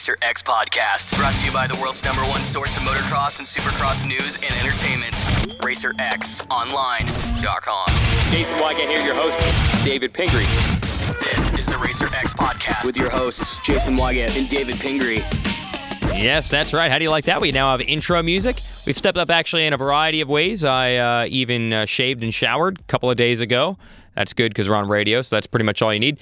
Racer X podcast, brought to you by the world's number one source of motocross and supercross news and entertainment. RacerXOnline.com. Jason Weigandt here, your host, David Pingree. This is the Racer X podcast with your hosts, Jason Weigandt and David Pingree. Yes, that's right. How do you like that? We now have intro music. We've stepped up actually in a variety of ways. I uh, even uh, shaved and showered a couple of days ago. That's good because we're on radio, so that's pretty much all you need.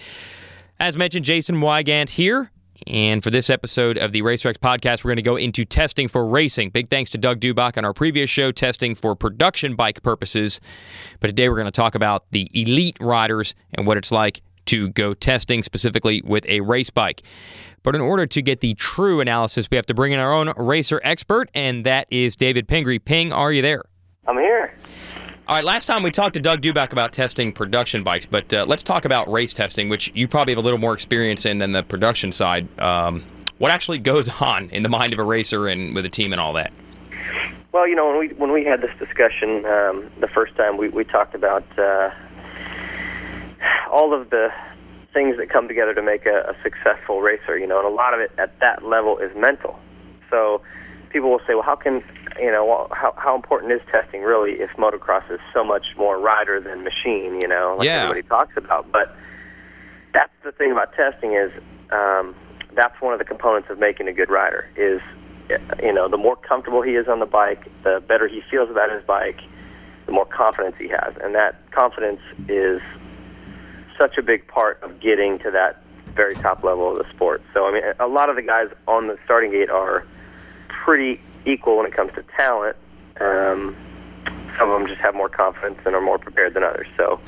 As mentioned, Jason Weigandt here. And for this episode of the RacerX podcast, we're going to go into testing for racing. Big thanks to Doug Dubach on our previous show, testing for production bike purposes. But today we're going to talk about the elite riders and what it's like to go testing specifically with a race bike. But in order to get the true analysis, we have to bring in our own racer expert, and that is David Pingree. Ping, are you there? I'm here. All right, last time we talked to Doug Dubach about testing production bikes, but uh, let's talk about race testing, which you probably have a little more experience in than the production side. Um, what actually goes on in the mind of a racer and with a team and all that? Well, you know, when we when we had this discussion um, the first time, we we talked about uh, all of the things that come together to make a, a successful racer. You know, and a lot of it at that level is mental. So people will say, well, how can you know how how important is testing really if motocross is so much more rider than machine? You know, like Yeah. everybody talks about. But that's the thing about testing is um, that's one of the components of making a good rider is you know the more comfortable he is on the bike, the better he feels about his bike, the more confidence he has, and that confidence is such a big part of getting to that very top level of the sport. So I mean, a lot of the guys on the starting gate are pretty equal when it comes to talent. Um, some of them just have more confidence and are more prepared than others. So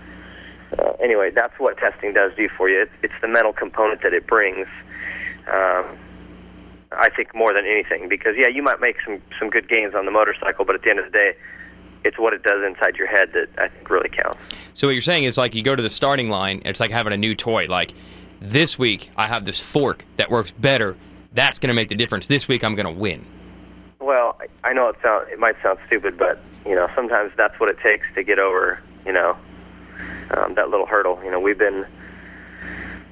uh, anyway, that's what testing does do for you. It's, it's the mental component that it brings. Um, I think more than anything, because yeah, you might make some some good gains on the motorcycle, but at the end of the day, it's what it does inside your head that I think really counts. So what you're saying is like you go to the starting line, it's like having a new toy. Like this week I have this fork that works better. That's going to make the difference. This week I'm going to win. Well, I- know it sound it might sound stupid, but you know sometimes that's what it takes to get over you know um, that little hurdle. You know we've been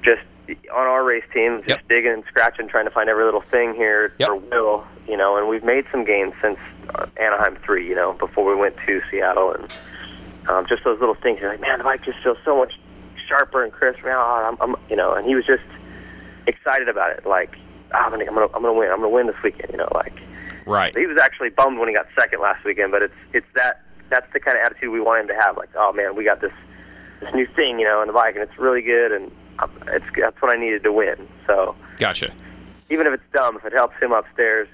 just on our race team, just Yep. digging and scratching, trying to find every little thing here Yep. for Will. You know, and we've made some gains since uh, Anaheim three. You know, before we went to Seattle, and um, just those little things. You're like, man, the bike just feels so much sharper and crisper. Oh, I'm, I'm, you know, and he was just excited about it. Like, oh, I'm gonna, I'm gonna, I'm gonna win. I'm gonna win this weekend. You know, like. Right. He was actually bummed when he got second last weekend, but it's it's that that's the kind of attitude we want him to have. Like, oh man, we got this this new thing, you know, in the bike, and it's really good, and it's that's what I needed to win. So Gotcha. even if it's dumb, if it helps him upstairs,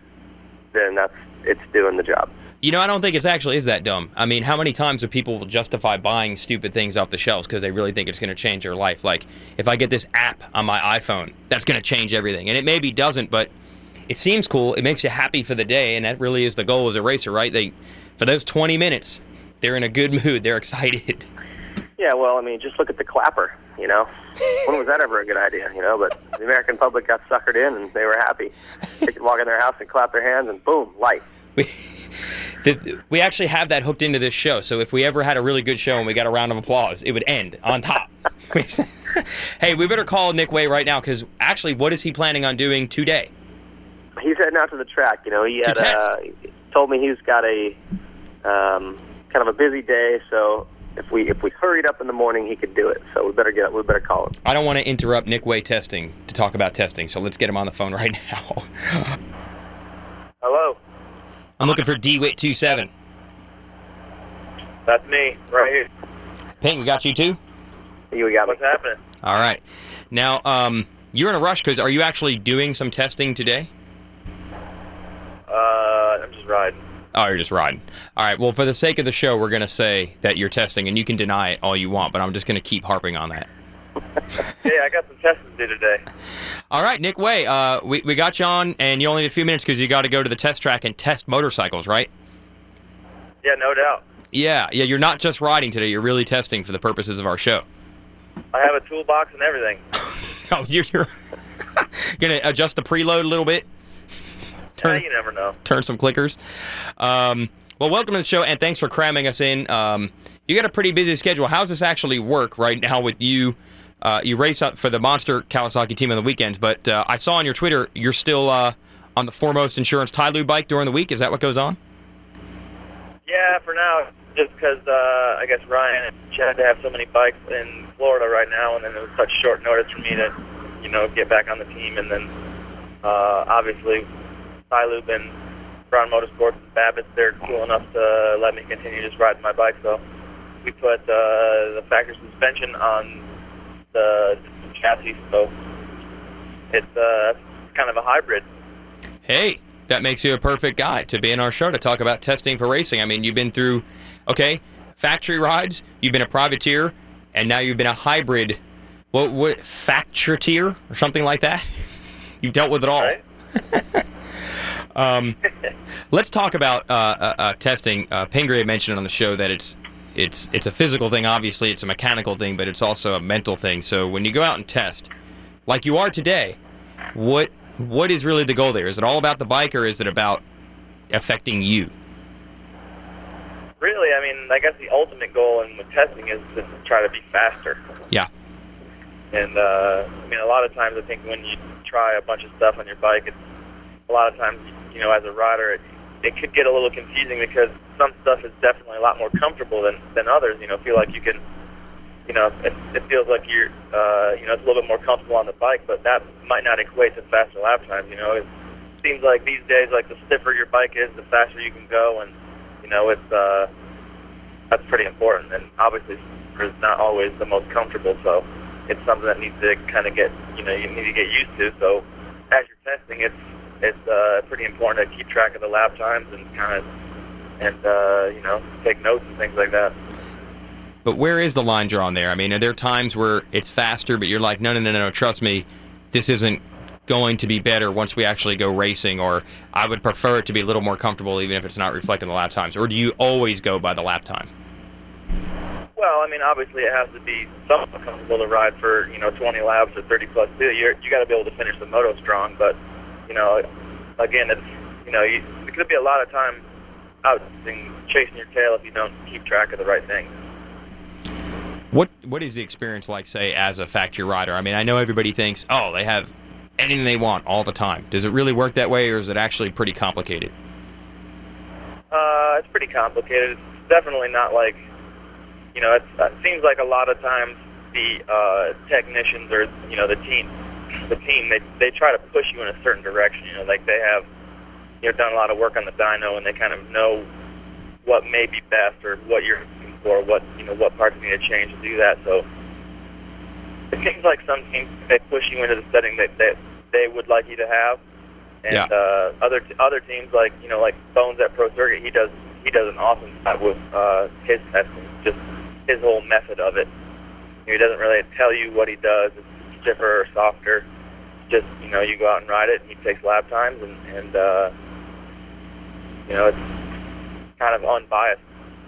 then that's it's doing the job. You know, I don't think it's actually is that dumb. I mean, how many times do people justify buying stupid things off the shelves because they really think it's going to change their life? Like, if I get this app on my iPhone, that's going to change everything. And it maybe doesn't, but it seems cool. It makes you happy for the day, and that really is the goal as a racer, right? They, for those 20 minutes, they're in a good mood. They're excited. Yeah, well, I mean, just look at the clapper. You know, when was that ever a good idea? You know, but the American public got suckered in, and they were happy. They could walk in their house and clap their hands, and boom, light. We, the, we actually have that hooked into this show. So if we ever had a really good show and we got a round of applause, it would end on top. hey, we better call Nick Wey right now because actually, what is he planning on doing today? He's heading out to the track. You know, he had uh, told me he's got a um, kind of a busy day, so if we if we hurried up in the morning, he could do it. So we better get we better call him. I don't want to interrupt Nick Wey testing to talk about testing, so let's get him on the phone right now. Hello, I'm looking for DWIT27. That's me, right here. Ping, we got you too? you got me. What's happening? All right. Now, um, you're in a rush because are you actually doing some testing today? I'm just riding. Oh, you're just riding. All right. Well, for the sake of the show, we're going to say that you're testing, and you can deny it all you want, but I'm just going to keep harping on that. Yeah, I got some testing to do today. All right, Nick Wey, uh, we, we got you on, and you only have a few minutes because you got to go to the test track and test motorcycles, right? Yeah, no doubt. Yeah, yeah. You're not just riding today; you're really testing for the purposes of our show. I have a toolbox and everything. Oh, you're, you're gonna adjust the preload a little bit, Yeah, turn you never know. turn some clickers. Um, well, welcome to the show, and thanks for cramming us in. Um, you got a pretty busy schedule. How's this actually work right now with you uh, you race out for the Monster Kawasaki team on the weekends, but uh, I saw on your Twitter you're still uh, on the Foremost Insurance TiLube bike during the week. Is that what goes on? Yeah, for now, just because uh, I guess Ryan and Chad have so many bikes in Florida right now, and then it was such short notice for me to, you know, get back on the team, and then uh, obviously TiLube and Brown Motorsports and Babbitt, they're cool enough to let me continue just riding my bike. So we put uh, the factory suspension on the chassis, so it's uh, kind of a hybrid. Hey, that makes you a perfect guy to be in our show to talk about testing for racing. I mean, you've been through, okay, factory rides, you've been a privateer, and now you've been a hybrid. What, what or something like that? You've dealt with it all. Right? Um, let's talk about uh, uh, uh, testing. Uh, Pingree mentioned on the show that it's it's it's a physical thing. Obviously, it's a mechanical thing, but it's also a mental thing. So when you go out and test, like you are today, what what is really the goal there? Is it all about the bike, or is it about affecting you? Really, I mean, I guess the ultimate goal in with testing is to try to be faster. Yeah. And uh, I mean, a lot of times I think when you try a bunch of stuff on your bike, it's a lot of times, you know, as a rider, it, it could get a little confusing because some stuff is definitely a lot more comfortable than than others. You know, feel like you can, you know, it, it feels like you're, uh, you know, it's a little bit more comfortable on the bike, but that might not equate to faster lap times. You know, it seems like these days, like the stiffer your bike is, the faster you can go, and you know, it's uh, that's pretty important. And obviously, it's not always the most comfortable, so it's something that needs to kind of get, you know, you need to get used to. So as you're testing, it's it's uh, pretty important to keep track of the lap times and kind of and uh, you know take notes and things like that. But where is the line drawn there? I mean, are there times where it's faster, but you're like, no, no, no, no, trust me, this isn't going to be better once we actually go racing, or I would prefer it to be a little more comfortable, even if it's not reflecting the lap times, or do you always go by the lap time? Well, I mean, obviously it has to be somewhat comfortable to ride for you know 20 laps or 30 plus. You're, you got to be able to finish the moto strong, but you know, again, it's you know, you, it could be a lot of time out and chasing your tail if you don't keep track of the right things. What what is the experience like, say, as a factory rider? I mean, I know everybody thinks, oh, they have anything they want all the time. Does it really work that way, or is it actually pretty complicated? Uh, it's pretty complicated. It's definitely not like, you know, it's, it seems like a lot of times the uh, technicians or you know the team, the team they they try to push you in a certain direction. You know, like they have you know done a lot of work on the dyno and they kind of know what may be best or what you're looking for, what you know what parts need to change to do that. So it seems like some teams they push you into the setting that that they would like you to have, and Yeah. uh, other other teams like you know like Bones at Pro Circuit, he does he does an awesome job with uh, his testing, just his whole method of it. He doesn't really tell you what he does. It's stiffer or softer. Just you know, you go out and ride it, and he takes lap times, and and uh, you know, it's kind of unbiased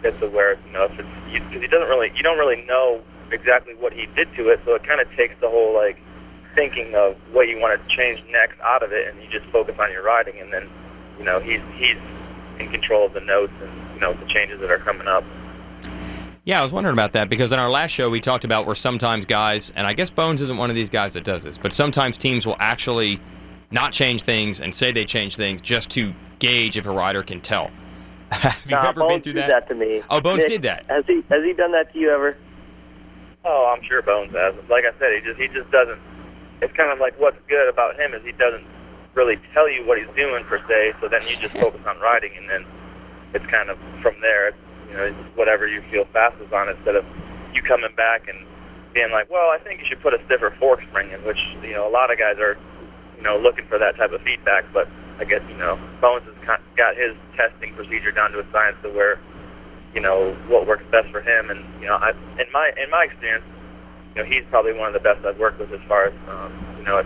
as to where you know it's because he doesn't really you don't really know exactly what he did to it, so it kind of takes the whole like thinking of what you want to change next out of it, and you just focus on your riding, and then you know he's he's in control of the notes and you know the changes that are coming up. Yeah, I was wondering about that because in our last show we talked about where sometimes guys, and I guess Bones isn't one of these guys that does this, but sometimes teams will actually not change things and say they change things just to gauge if a rider can tell. Have you nah, ever Bones been through did that? to me. Oh, Bones Nick, did that. Has he has he done that to you ever? Oh, I'm sure Bones has. Like I said, he just he just doesn't. It's kind of like what's good about him is he doesn't really tell you what he's doing per se. So then you just focus on riding, and then it's kind of from there. You know, whatever you feel fastest on instead of you coming back and being like, well, I think you should put a stiffer fork spring in, which you know a lot of guys are, you know, looking for that type of feedback. But I guess you know Bones has got his testing procedure down to a science to where, you know, what works best for him. And you know, I, in my in my experience, you know, he's probably one of the best I've worked with as far as um, you know,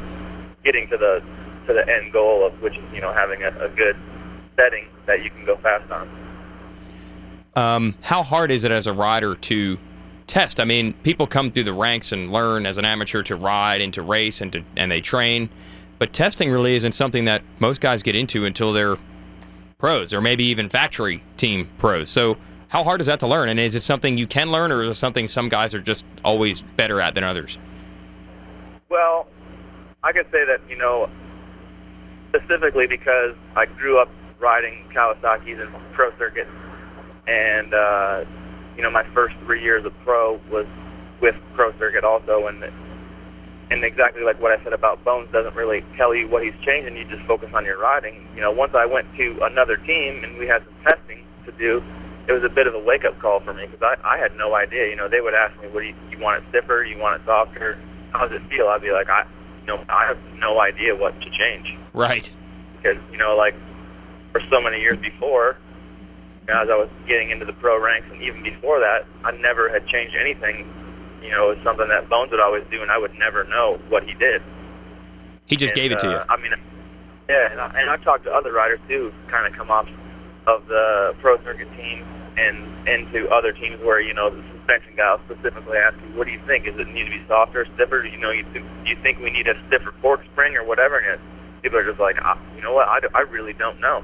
getting to the to the end goal of which is you know having a, a good setting that you can go fast on. Um, how hard is it as a rider to test? I mean, people come through the ranks and learn as an amateur to ride and to race and to and they train, but testing really isn't something that most guys get into until they're pros or maybe even factory team pros. So how hard is that to learn? And is it something you can learn, or is it something some guys are just always better at than others? Well, I could say that you know specifically because I grew up riding Kawasaki's and pro circuit, and uh, you know my first three years of pro was with pro circuit also, and and exactly like what I said about Bones doesn't really tell you what he's changing. You just focus on your riding. You know, once I went to another team and we had some testing to do, it was a bit of a wake up call for me because I, I had no idea. You know, they would ask me, "What do you, you want it stiffer? You want it softer? How does it feel?" I'd be like, "I, you know, I have no idea what to change." Right. Because you know, like for so many years before, as I was getting into the pro ranks, and even before that, I never had changed anything you know, it's something that Bones would always do, and I would never know what he did. He just and, gave it to uh, you. I mean, yeah, and, I, and I've talked to other riders too, kind of come off of the pro circuit team and into other teams where you know the suspension guy will specifically ask you, "What do you think? Does it need to be softer, stiffer? Do you know, you th- do you think we need a stiffer fork spring or whatever?" And it, people are just like, ah, "You know what? I, do, I really don't know."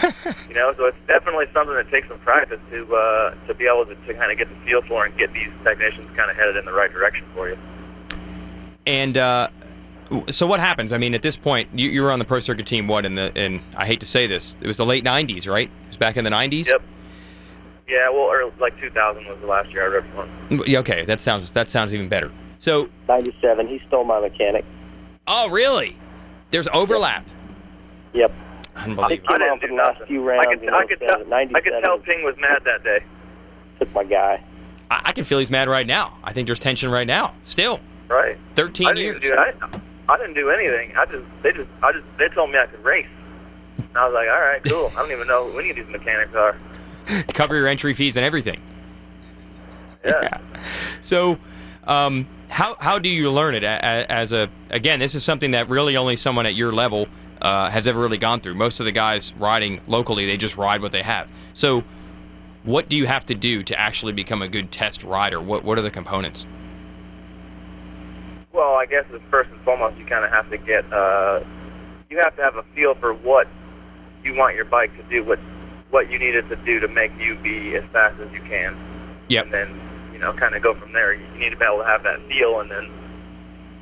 'Cause it's just- you know, so it's definitely something that takes some practice to uh, to be able to, to kind of get the feel for and get these technicians kind of headed in the right direction for you. And uh, so what happens? I mean, at this point, you, you were on the pro circuit team. What in the? And I hate to say this, it was the late '90s, right? It was back in the '90s. Yep. Yeah, well, or like 2000 was the last year I rode one. Mm, Yeah, Okay, that sounds that sounds even better. So, 97. He stole my mechanic. oh really? There's overlap. Yep. Unbelievable. Came I didn't do the nothing. few rounds I could, in I could tell. I could tell Ping was mad that day. Took my guy. I, I can feel he's mad right now. I think there's tension right now. Still, Right. 13 I didn't years. do. I, I didn't do anything. I just they just I just they told me I could race. And I was like, all right, cool. I don't even know who any of these mechanics are. Cover your entry fees and everything. Yeah. So, um, how how do you learn it a- a- as a again? This is something that really only someone at your level uh, has ever really gone through. Most of the guys riding locally, they just ride what they have. So, what do you have to do to actually become a good test rider? What what are the components? Well, I guess first and foremost, you kind of have to get, uh, you have to have a feel for what you want your bike to do, what what you need it to do to make you be as fast as you can. Yep. And then, you know, kind of go from there. You need to be able to have that feel, and then,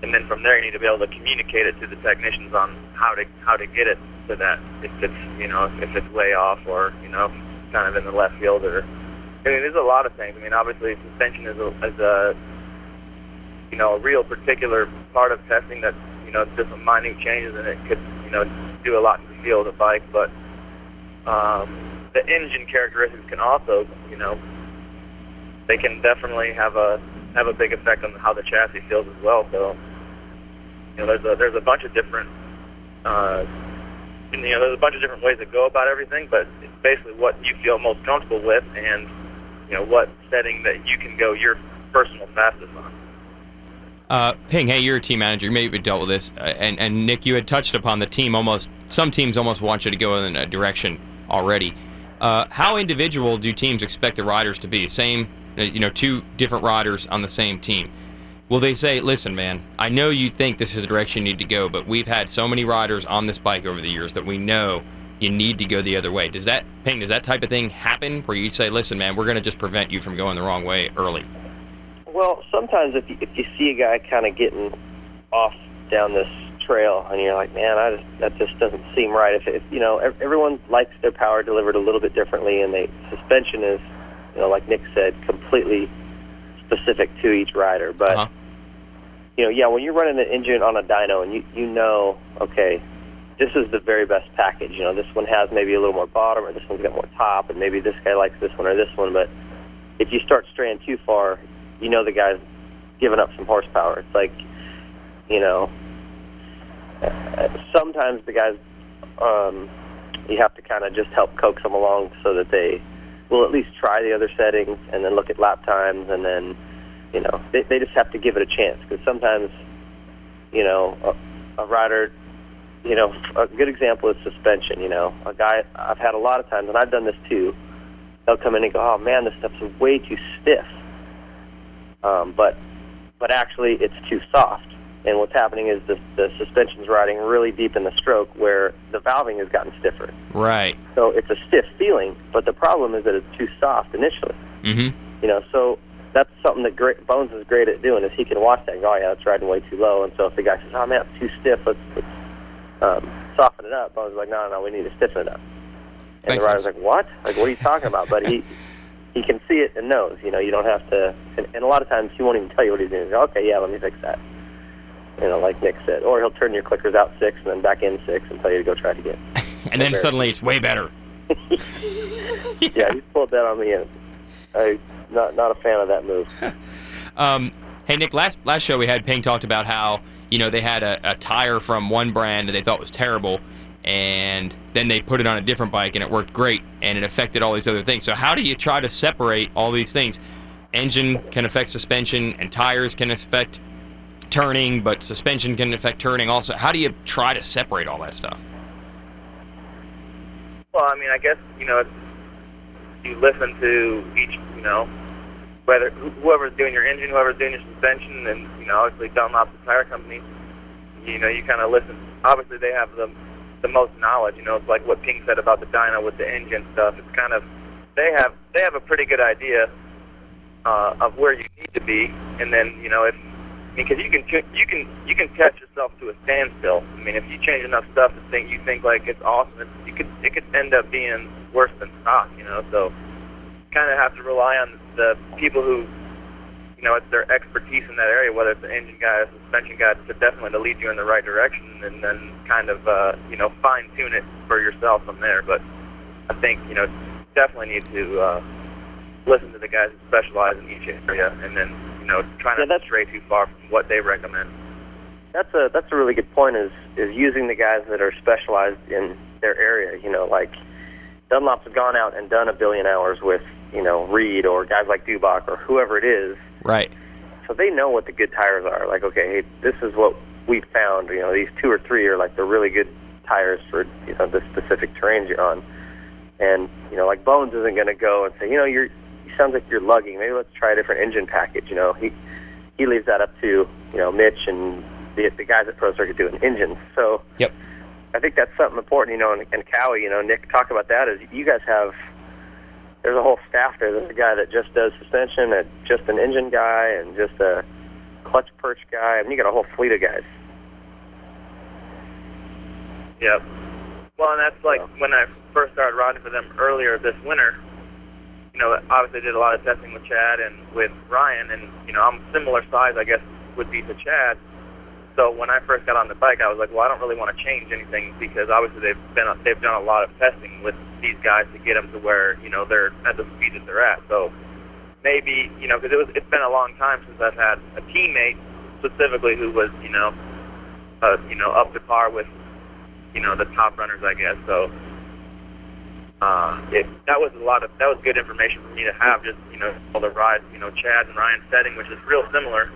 and then from there, you need to be able to communicate it to the technicians on how to how to get it to that. If it's, you know, if it's way off or you know, kind of in the left field, or I mean, there's a lot of things. I mean, obviously, suspension is a, is a you know, a real particular part of testing that, you know, just some minute changes and it could, you know, do a lot to the feel of the bike. But um, the engine characteristics can also, you know, they can definitely have a have a big effect on how the chassis feels as well. So, you know, there's a there's a bunch of different, uh, you know, there's a bunch of different ways to go about everything. But it's basically what you feel most comfortable with, and you know, what setting that you can go your personal fastest on. Uh, Ping, hey, you're a team manager. You maybe dealt with this, uh, and and Nick, you had touched upon the team. Almost some teams almost want you to go in a direction already. Uh, how individual do teams expect the riders to be? Same, uh, you know, two different riders on the same team. Will they say, "Listen, man, I know you think this is the direction you need to go, but we've had so many riders on this bike over the years that we know you need to go the other way." Does that Ping? Does that type of thing happen where you say, "Listen, man, we're going to just prevent you from going the wrong way early"? Well, sometimes if you, if you see a guy kind of getting off down this trail, and you're like, man, I just, that just doesn't seem right. If, if you know, everyone likes their power delivered a little bit differently, and they suspension is, you know, like Nick said, completely specific to each rider. But Uh-huh. you know, yeah, when you're running an engine on a dyno, and you you know, okay, this is the very best package. You know, this one has maybe a little more bottom, or this one's got more top, and maybe this guy likes this one or this one. But if you start straying too far, you know the guy's giving up some horsepower. It's like, you know, sometimes the guys, um, you have to kind of just help coax them along so that they will at least try the other settings and then look at lap times and then, you know, they, they just have to give it a chance because sometimes, you know, a, a rider, you know, a good example is suspension. You know, a guy I've had a lot of times, and I've done this too. They'll come in and go, "Oh man, this stuff's way too stiff," um, but but actually it's too soft. And what's happening is the, the suspension's riding really deep in the stroke where the valving has gotten stiffer. Right. So it's a stiff feeling, but the problem is that it's too soft initially. Mm-hmm. You know, so that's something that great, Bones is great at doing is he can watch that and go, oh yeah, it's riding way too low. And so if the guy says, oh man, it's too stiff, let's, let's um, soften it up. Bones is like, no, no, no, we need to stiffen it up. And Makes the rider's sense. like, what? Like, what are you talking about? But he he can see it and knows. You know, you don't have to. And, and a lot of times he won't even tell you what he's doing. He'll go, okay, yeah, let me fix that. You know, like Nick said, or he'll turn your clickers out six and then back in six and tell you to go try it again. And then Okay. suddenly it's way better. yeah, he's pulled that on me, and I'm not not a fan of that move. Um, hey Nick, last last show we had Ping talked about how you know they had a, a tire from one brand that they thought was terrible, and then they put it on a different bike and it worked great, and it affected all these other things. So how do you try to separate all these things? Engine can affect suspension, and tires can affect turning, but suspension can affect turning also. How do you try to separate all that stuff? Well, I mean, I guess you know, you listen to each, you know, whether whoever's doing your engine, whoever's doing your suspension, and you know, obviously Dunlop, the tire company. You know, you kind of listen. Obviously, they have the the most knowledge. You know, it's like what Ping said about the dyno with the engine stuff. It's kind of they have they have a pretty good idea uh, of where you need to be, and then you know if because you can you can you can test yourself to a standstill. I mean, if you change enough stuff to think you think like it's awesome, it, you could it could end up being worse than stock. You know, so kind of have to rely on the people who you know it's their expertise in that area, whether it's the engine guy or suspension guy, to definitely to lead you in the right direction, and then kind of uh, you know fine tune it for yourself from there. But I think you know definitely need to uh, listen to the guys who specialize in each area, and then you know try Yeah, to that's- stray too far from what they recommend. That's a that's a really good point. Is is using the guys that are specialized in their area. You know, like Dunlop's gone out and done a billion hours with you know Reed or guys like Dubach or whoever it is. Right. So they know what the good tires are. Like, okay, hey, this is what we found. You know, these two or three are like the really good tires for you know the specific terrains you're on. And you know, like Bones isn't going to go and say, you know, you're you sounds like you're lugging. Maybe let's try a different engine package. You know, he he leaves that up to you know Mitch and the the guys at Pro Circuit doing engines. So Yep. I think that's something important. You know, and, and Kawi, you know, Nick talk about that is you guys have there's a whole staff there. There's a guy that just does suspension, and just an engine guy, and just a clutch perch guy. I mean, you got a whole fleet of guys. Yep. Well, and that's like when I first started riding for them earlier this winter. You know, obviously did a lot of testing with Chad and with Ryan, and you know, I'm similar size, I guess, would be to Chad. So when I first got on the bike, I was like, well, I don't really want to change anything because obviously they've been they've done a lot of testing with these guys to get them to where you know they're at the speed that they're at. So maybe you know, because it was it's been a long time since I've had a teammate specifically who was you know, uh, you know, up to par with you know the top runners, I guess. So uh, it, that was a lot of that was good information for me to have. Just you know, all the ride, you know, Chad and Ryan's setting, which is real similar,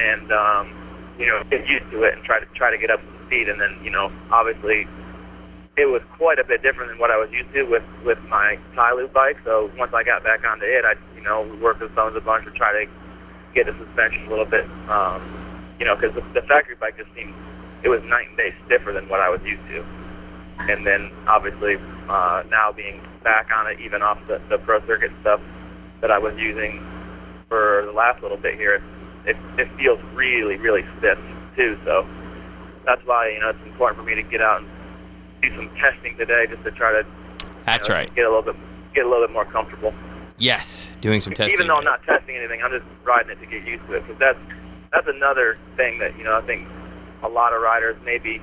and um, you know, get used to it and try to try to get up to speed. And then you know, obviously, it was quite a bit different than what I was used to with with my TiLube bike. So once I got back onto it, I you know worked with Bones a bunch to try to get the suspension a little bit. Um, you know, because the, the factory bike just seemed it was night and day stiffer than what I was used to. And then obviously uh, now being back on it, even off the, the pro circuit stuff that I was using for the last little bit here, it, it feels really, really stiff too. So that's why you know it's important for me to get out and do some testing today, just to try to That's you know, right. get a little bit get a little bit more comfortable. Yes. Doing some testing. Even though I'm not testing anything, I'm just riding it to get used to it because that's that's another thing that you know I think a lot of riders maybe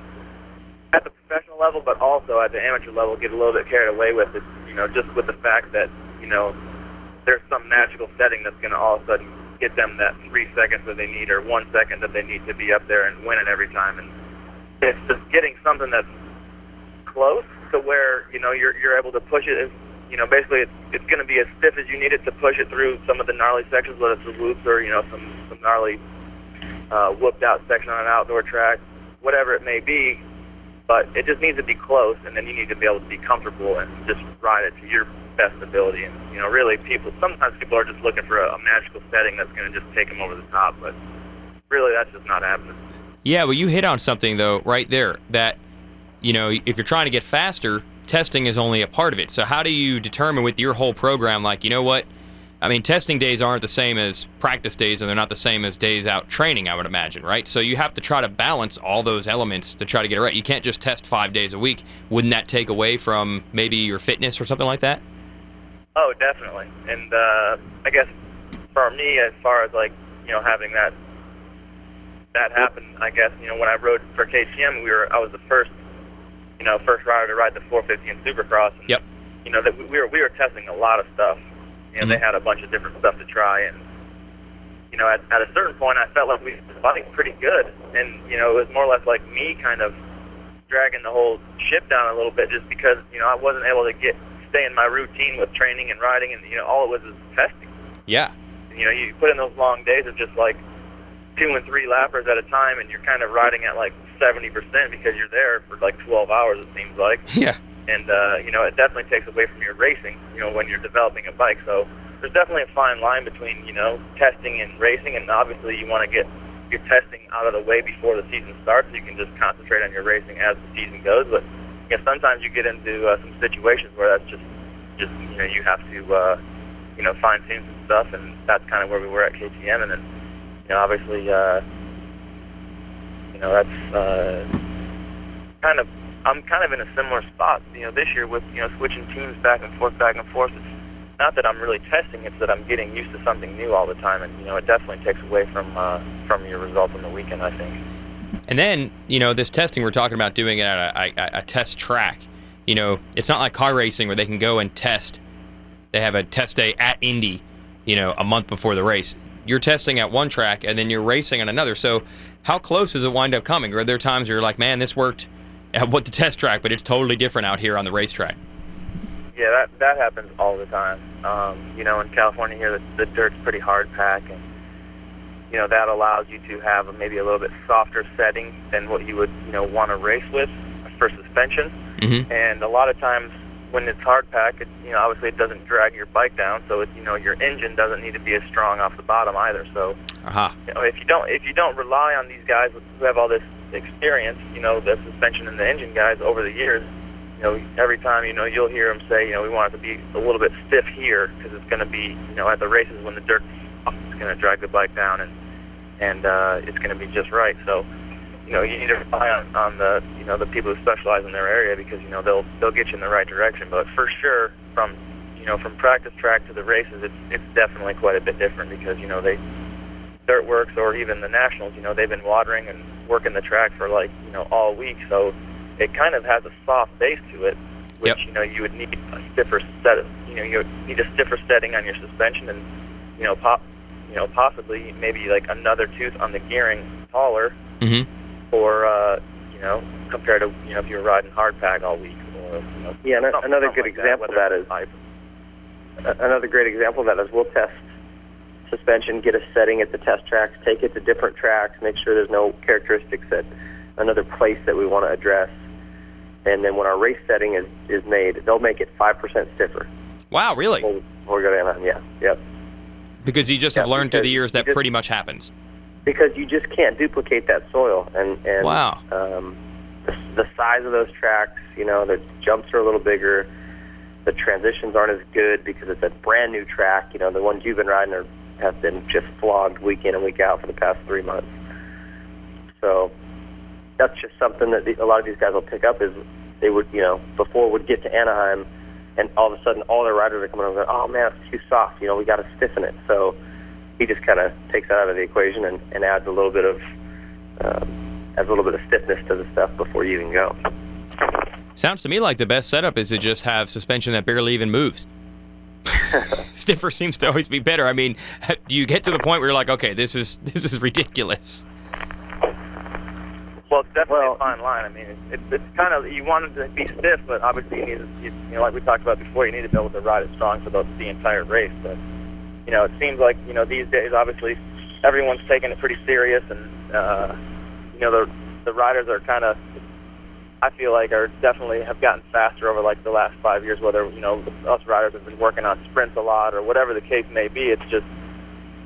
at the professional level, but also at the amateur level, get a little bit carried away with it. You know, just with the fact that you know there's some magical setting that's going to all of a sudden get them that three seconds that they need or one second that they need to be up there and win it every time. And it's just getting something that's close to where you know you're you're able to push it. You know, basically it's it's going to be as stiff as you need it to push it through some of the gnarly sections, whether it's the loops or you know some some gnarly uh, whooped out section on an outdoor track, whatever it may be. But it just needs to be close, and then you need to be able to be comfortable and just ride it to your best ability. And you know, really, people sometimes people are just looking for a, a magical setting that's going to just take them over the top, but really, that's just not happening. Yeah, well, you hit on something though right there that you know if you're trying to get faster, testing is only a part of it. So how do you determine with your whole program, like you know what, I mean, testing days aren't the same as practice days, and they're not the same as days out training, I would imagine, right? So you have to try to balance all those elements to try to get it right. You can't just test five days a week. Wouldn't that take away from maybe your fitness or something like that? Oh, definitely. And uh, I guess for me, as far as like you know having that that happen, I guess you know when I rode for KTM, we were I was the first you know first rider to ride the 450 in Supercross. And, Yep. You know that we we were we were testing a lot of stuff. You know they Mhm. had a bunch of different stuff to try, and you know at at a certain point I felt like we were fighting pretty good, and you know it was more or less like me kind of dragging the whole ship down a little bit just because you know I wasn't able to get stay in my routine with training and riding, and you know all it was is testing. Yeah. You know, you put in those long days of just like two and three lappers at a time, and you're kind of riding at like 70% because you're there for like 12 hours, it seems like. Yeah. And, uh, you know, it definitely takes away from your racing, you know, when you're developing a bike. So there's definitely a fine line between, you know, testing and racing, and obviously you want to get your testing out of the way before the season starts so you can just concentrate on your racing as the season goes. But, you know, sometimes you get into uh, some situations where that's just, just, you know, you have to, uh, you know, fine tune some stuff, and that's kind of where we were at KTM. And then, you know, obviously, uh, you know, that's uh, kind of, I'm kind of in a similar spot, you know, this year with, you know, switching teams back and forth, back and forth. It's not that I'm really testing, it's that I'm getting used to something new all the time, and, you know, it definitely takes away from, uh, from your results on the weekend, I think. And then, you know, this testing we're talking about doing it at a, a, a test track. You know, it's not like car racing where they can go and test. They have a test day at Indy, you know, a month before the race. You're testing at one track and then you're racing on another. So, how close does it wind up coming? Are there times where you're like, man, this worked at what the test track, but it's totally different out here on the racetrack? Yeah, that that happens all the time. Um, you know, in California here, the, the dirt's pretty hard pack, and you know that allows you to have a, maybe a little bit softer setting than what you would you know want to race with for suspension. Mm-hmm. And a lot of times when it's hard pack, it, you know, obviously it doesn't drag your bike down, so it, you know your engine doesn't need to be as strong off the bottom either. So Aha. you know, if you don't if you don't rely on these guys who have all this experience, you know, the suspension and the engine guys over the years, you know, every time you know you'll hear them say, you know, we want it to be a little bit stiff here because it's going to be, you know, at the races when the dirt's off, it's going to drag the bike down and and uh, it's going to be just right. So, you know, you need to rely on, on the you know the people who specialize in their area because you know they'll they'll get you in the right direction. But for sure, from you know from practice track to the races, it's it's definitely quite a bit different because you know they Dirt Wurx or even the nationals, you know, they've been watering and working the track for like, you know, all week. So it kind of has a soft base to it, which, Yep. you know, you would need a stiffer set of, you know, you need a stiffer setting on your suspension and, you know, pop, you know, possibly maybe like another tooth on the gearing taller Mm-hmm. Or, uh, you know, compared to, you know, if you were riding hard pack all week or, you know, Yeah, and something- another something good like example of whether that it's is- pipe. Another great example of that is we'll test suspension, get a setting at the test tracks, take it to different tracks, make sure there's no characteristics at another place that we want to address. And then when our race setting is, is made, they'll make it 5% stiffer. Wow, really? We'll, we'll go to Anaheim, yeah, yep. Because you just have learned through the years that just- pretty much happens. Because you just can't duplicate that soil. And, and Wow. um, the, the size of those tracks, you know, the jumps are a little bigger. The transitions aren't as good because it's a brand new track. You know, the ones you've been riding are, have been just flogged week in and week out for the past three months. So that's just something that the, a lot of these guys will pick up is they would, you know, before would get to Anaheim and all of a sudden all their riders are coming over going, oh man, it's too soft. You know, we got to stiffen it. So he just kind of takes that out of the equation and, and adds a little bit of um, adds a little bit of stiffness to the stuff before you even go. Sounds to me like the best setup is to just have suspension that barely even moves. Stiffer seems to always be better. I mean, do you get to the point where you're like, okay, this is this is ridiculous? Well, it's definitely Well- a fine line. I mean, it's, it's, it's kind of you want it to be stiff, but obviously you need to, you, you know, like we talked about before, you need to be able to ride it strong for the, the entire race. But you know, it seems like you know these days, obviously, everyone's taking it pretty serious, and uh, you know the the riders are kind of, I feel like, are definitely have gotten faster over like the last five years. Whether you know us riders have been working on sprints a lot or whatever the case may be, it's just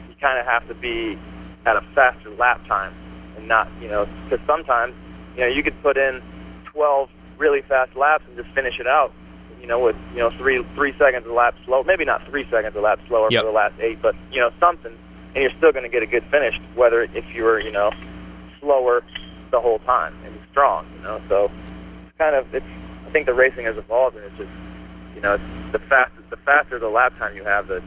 you kind of have to be at a faster lap time and not, you know, because sometimes, you know, you could put in 12 really fast laps and just finish it out, you know, with you know three three seconds a lap slow, maybe not three seconds a lap slower Yep. for the last eight, but you know something, and you're still going to get a good finish, whether if you were you know slower the whole time and strong, you know. So it's kind of it's. I think the racing has evolved, and it's just you know it's the fast the faster the lap time you have, the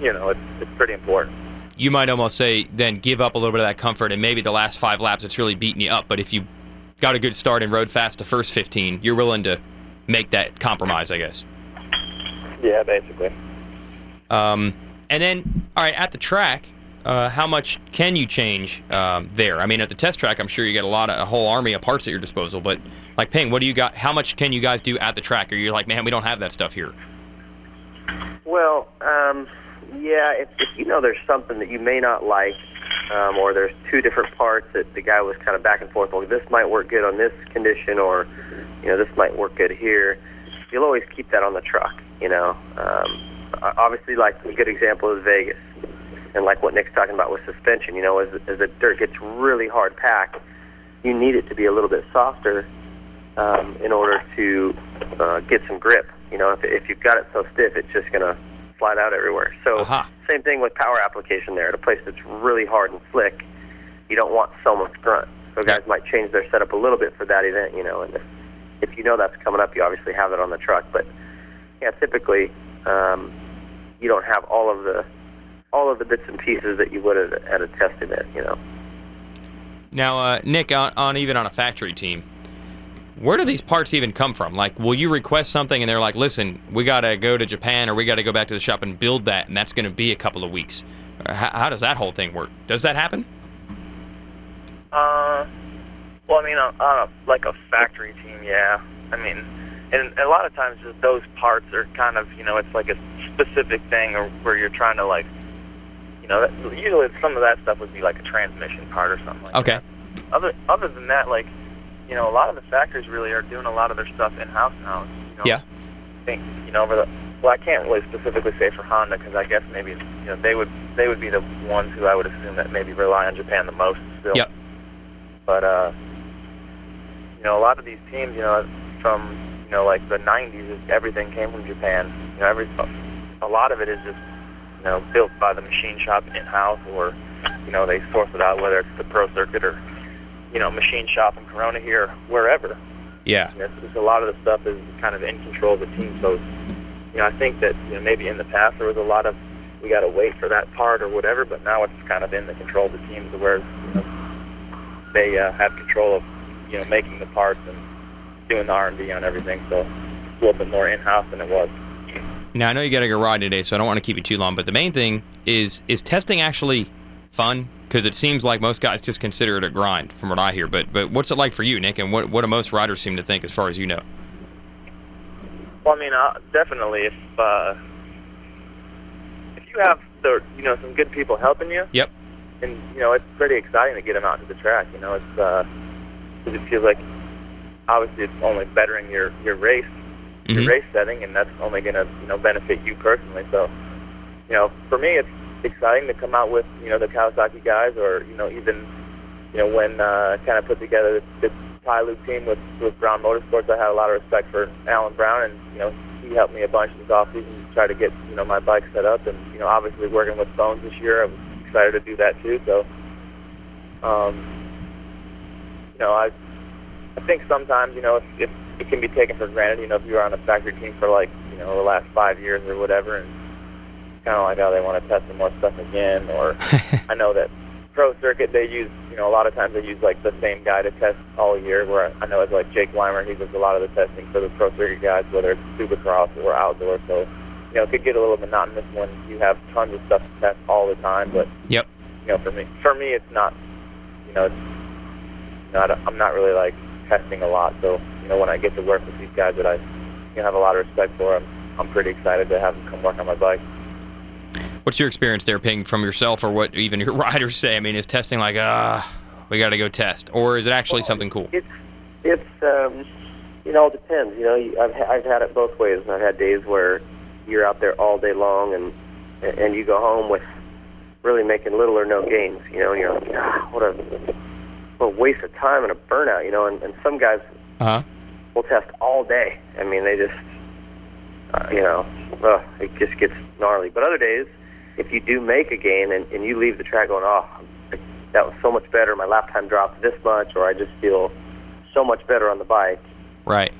you know it's it's pretty important. You might almost say then give up a little bit of that comfort, and maybe the last five laps it's really beating you up. But if you got a good start and rode fast the first 15, you're willing to make that compromise, I guess. Yeah, basically. Um, and then, all right, at the track, uh, how much can you change um, there? I mean, at the test track, I'm sure you get a lot of a whole army of parts at your disposal. But like Ping, what do you got? How much can you guys do at the track? Or you're like, man, we don't have that stuff here. Well, um, yeah, if, if you know there's something that you may not like, um, or there's two different parts that the guy was kind of back and forth, well, this might work good on this condition, or you know, this might work good here. You'll always keep that on the truck. You know, um, obviously, like a good example is Vegas, and like what Nick's talking about with suspension. You know, as, as the dirt gets really hard packed, you need it to be a little bit softer um, in order to uh, get some grip. You know, if, if you've got it so stiff, it's just going to slide out everywhere. So, Aha. same thing with power application there. At a place that's really hard and slick, you don't want so much grunt. So, guys Yeah. might change their setup a little bit for that event, you know, and if, you know that's coming up, you obviously have it on the truck. But, yeah, typically, um, you don't have all of the all of the bits and pieces that you would at, at a test event, you know. Now, uh, Nick, on, on even on a factory team, where do these parts even come from? Like, will you request something and they're like, listen, we got to go to Japan or we got to go back to the shop and build that, and that's going to be a couple of weeks? How, how does that whole thing work? Does that happen? Uh, well, I mean, on, on a, like a factory team, yeah. I mean, and a lot of times just those parts are kind of, you know, it's like a specific thing or where you're trying to like, you know, that, usually some of that stuff would be like a transmission part or something like Okay. that. Other other than that, like, you know, a lot of the factories really are doing a lot of their stuff in house now. You know, Yeah. I think you know over the well, I can't really specifically say for Honda because I guess maybe you know they would they would be the ones who I would assume that maybe rely on Japan the most still. Yep. But uh, you know, a lot of these teams, you know, from you know like the '90s, everything came from Japan. You know, every a lot of it is just you know built by the machine shop in house, or you know they source it out whether it's the Pro Circuit or you know machine shop in Corona here, wherever. Yeah. You know, it's just a lot of the stuff is kind of in control of the team. So, you know, I think that you know maybe in the past there was a lot of we got to wait for that part or whatever, but now it's kind of in the control of the teams, where you know, they uh, have control of you know making the parts and doing the R and D on everything. So it's a little bit more in house than it was. Now I know you got to go ride today, so I don't want to keep you too long. But the main thing is is testing actually fun? Because it seems like most guys just consider it a grind, from what I hear. But but what's it like for you, Nick? And what what do most riders seem to think, as far as you know? Well, I mean, uh, definitely if uh, if you have the you know some good people helping you, Yep. and you know it's pretty exciting to get them out to the track. You know, it's uh, 'cause it feels like obviously it's only bettering your your race, Mhm. your race setting, and that's only going to you know benefit you personally. So, you know, for me, it's exciting to come out with you know the Kawasaki guys, or you know even you know when uh, kind of put together this, this TiLube team with with Brown Motorsports. I had a lot of respect for Alan Brown, and you know he helped me a bunch this offseason to try to get you know my bike set up, and you know obviously working with Bones this year, I was excited to do that too. So, um, know I I think sometimes you know if, if it can be taken for granted, you know if you're on a factory team for like you know the last five years or whatever, and kind of like how they want to test some more stuff again, or I know that Pro Circuit they use you know a lot of times they use like the same guy to test all year. Where I know it's like Jake Weimer, he does a lot of the testing for the Pro Circuit guys, whether it's Supercross or outdoor. So you know it could get a little monotonous when you have tons of stuff to test all the time. But Yep. you know for me for me it's not you know it's not I'm not really like testing a lot. So you know when I get to work with these guys that I you know, have a lot of respect for, I'm I'm pretty excited to have them come work on my bike. What's your experience there, Ping, from yourself or what even your riders say? I mean, is testing like, ah, we got to go test, or is it actually something cool? It's it's um, you know it depends. You know, I've I've had it both ways. I've had days where you're out there all day long and and you go home with really making little or no gains. You know, and you're like, ah, what a a waste of time and a burnout. You know, and, and some guys Uh huh. will test all day. I mean, they just uh, you know, uh, it just gets gnarly. But other days, if you do make a gain and, and you leave the track going, oh, that was so much better. My lap time dropped this much, or I just feel so much better on the bike. Right.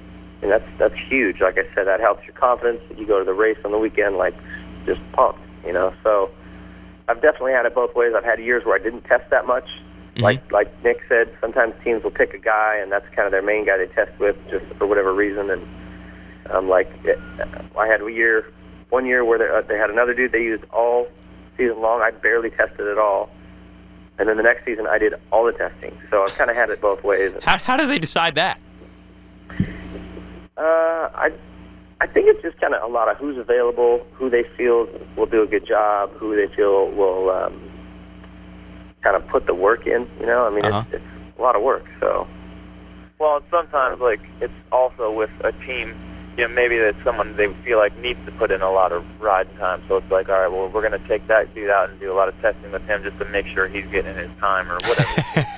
And that's that's huge. Like I said, that helps your confidence. You go to the race on the weekend like just pumped, you know. So I've definitely had it both ways. I've had years where I didn't test that much. Mhm. Like like Nick said, sometimes teams will pick a guy, and that's kind of their main guy they test with, just for whatever reason. And I'm like, eh, I had a year, one year where they, uh, they had another dude they used all season long. I barely tested at all. And then the next season, I did all the testing. So I've kind of had it both ways. How, how do they decide that? Uh, I, I think it's just kind of a lot of who's available, who they feel will do a good job, who they feel will um, kind of put the work in. You know, I mean, Uh-huh. it's, it's a lot of work. So Well, sometimes like it's also with a team. You know, maybe that someone they feel like needs to put in a lot of riding time. So it's like, all right, well, we're going to take that dude out and do a lot of testing with him just to make sure he's getting his time or whatever.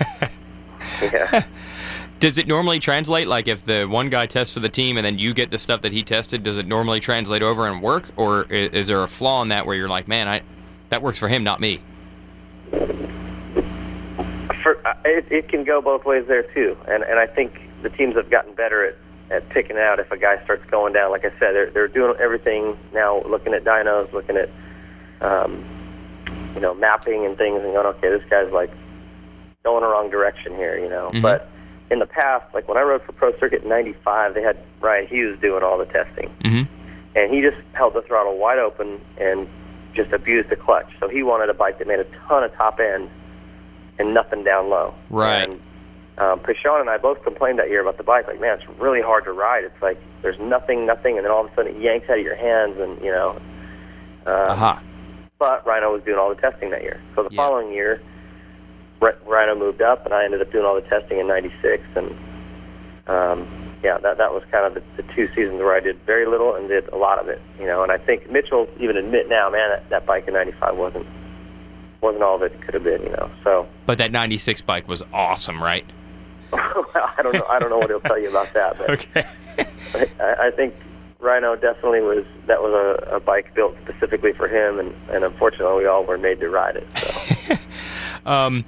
yeah. Does it normally translate? Like if the one guy tests for the team and then you get the stuff that he tested, does it normally translate over and work, or is, is there a flaw in that where you're like, man, I that works for him, not me? For, uh, it, it can go both ways there too, and and I think the teams have gotten better at at picking out if a guy starts going down. Like I said, they're they're doing everything now, looking at dynos, looking at um, you know mapping and things, and going, okay, this guy's like going the wrong direction here, you know. Mhm. But in the past, like when I rode for Pro Circuit in '95, they had Ryan Hughes doing all the testing, Mm-hmm. and he just held the throttle wide open and just abused the clutch. So he wanted a bike that made a ton of top end and nothing down low. Right. And um, Pichon and I both complained that year about the bike. Like, man, it's really hard to ride. It's like there's nothing, nothing, and then all of a sudden it yanks out of your hands, and you know. Um, Aha. But Rhino was doing all the testing that year. So the Yeah. following year, Rhino moved up, and I ended up doing all the testing in '96, and um, yeah, that that was kind of the, the two seasons where I did very little and did a lot of it. You know, and I think Mitchell even admit now, man, that, that bike in '95 wasn't wasn't all that it could have been. You know, so But that '96 bike was awesome, right? I don't know. I don't know what he'll tell you about that, but Okay. I, I think Rhino definitely was that was a, a bike built specifically for him, and, and unfortunately, we all were made to ride it. So. Um,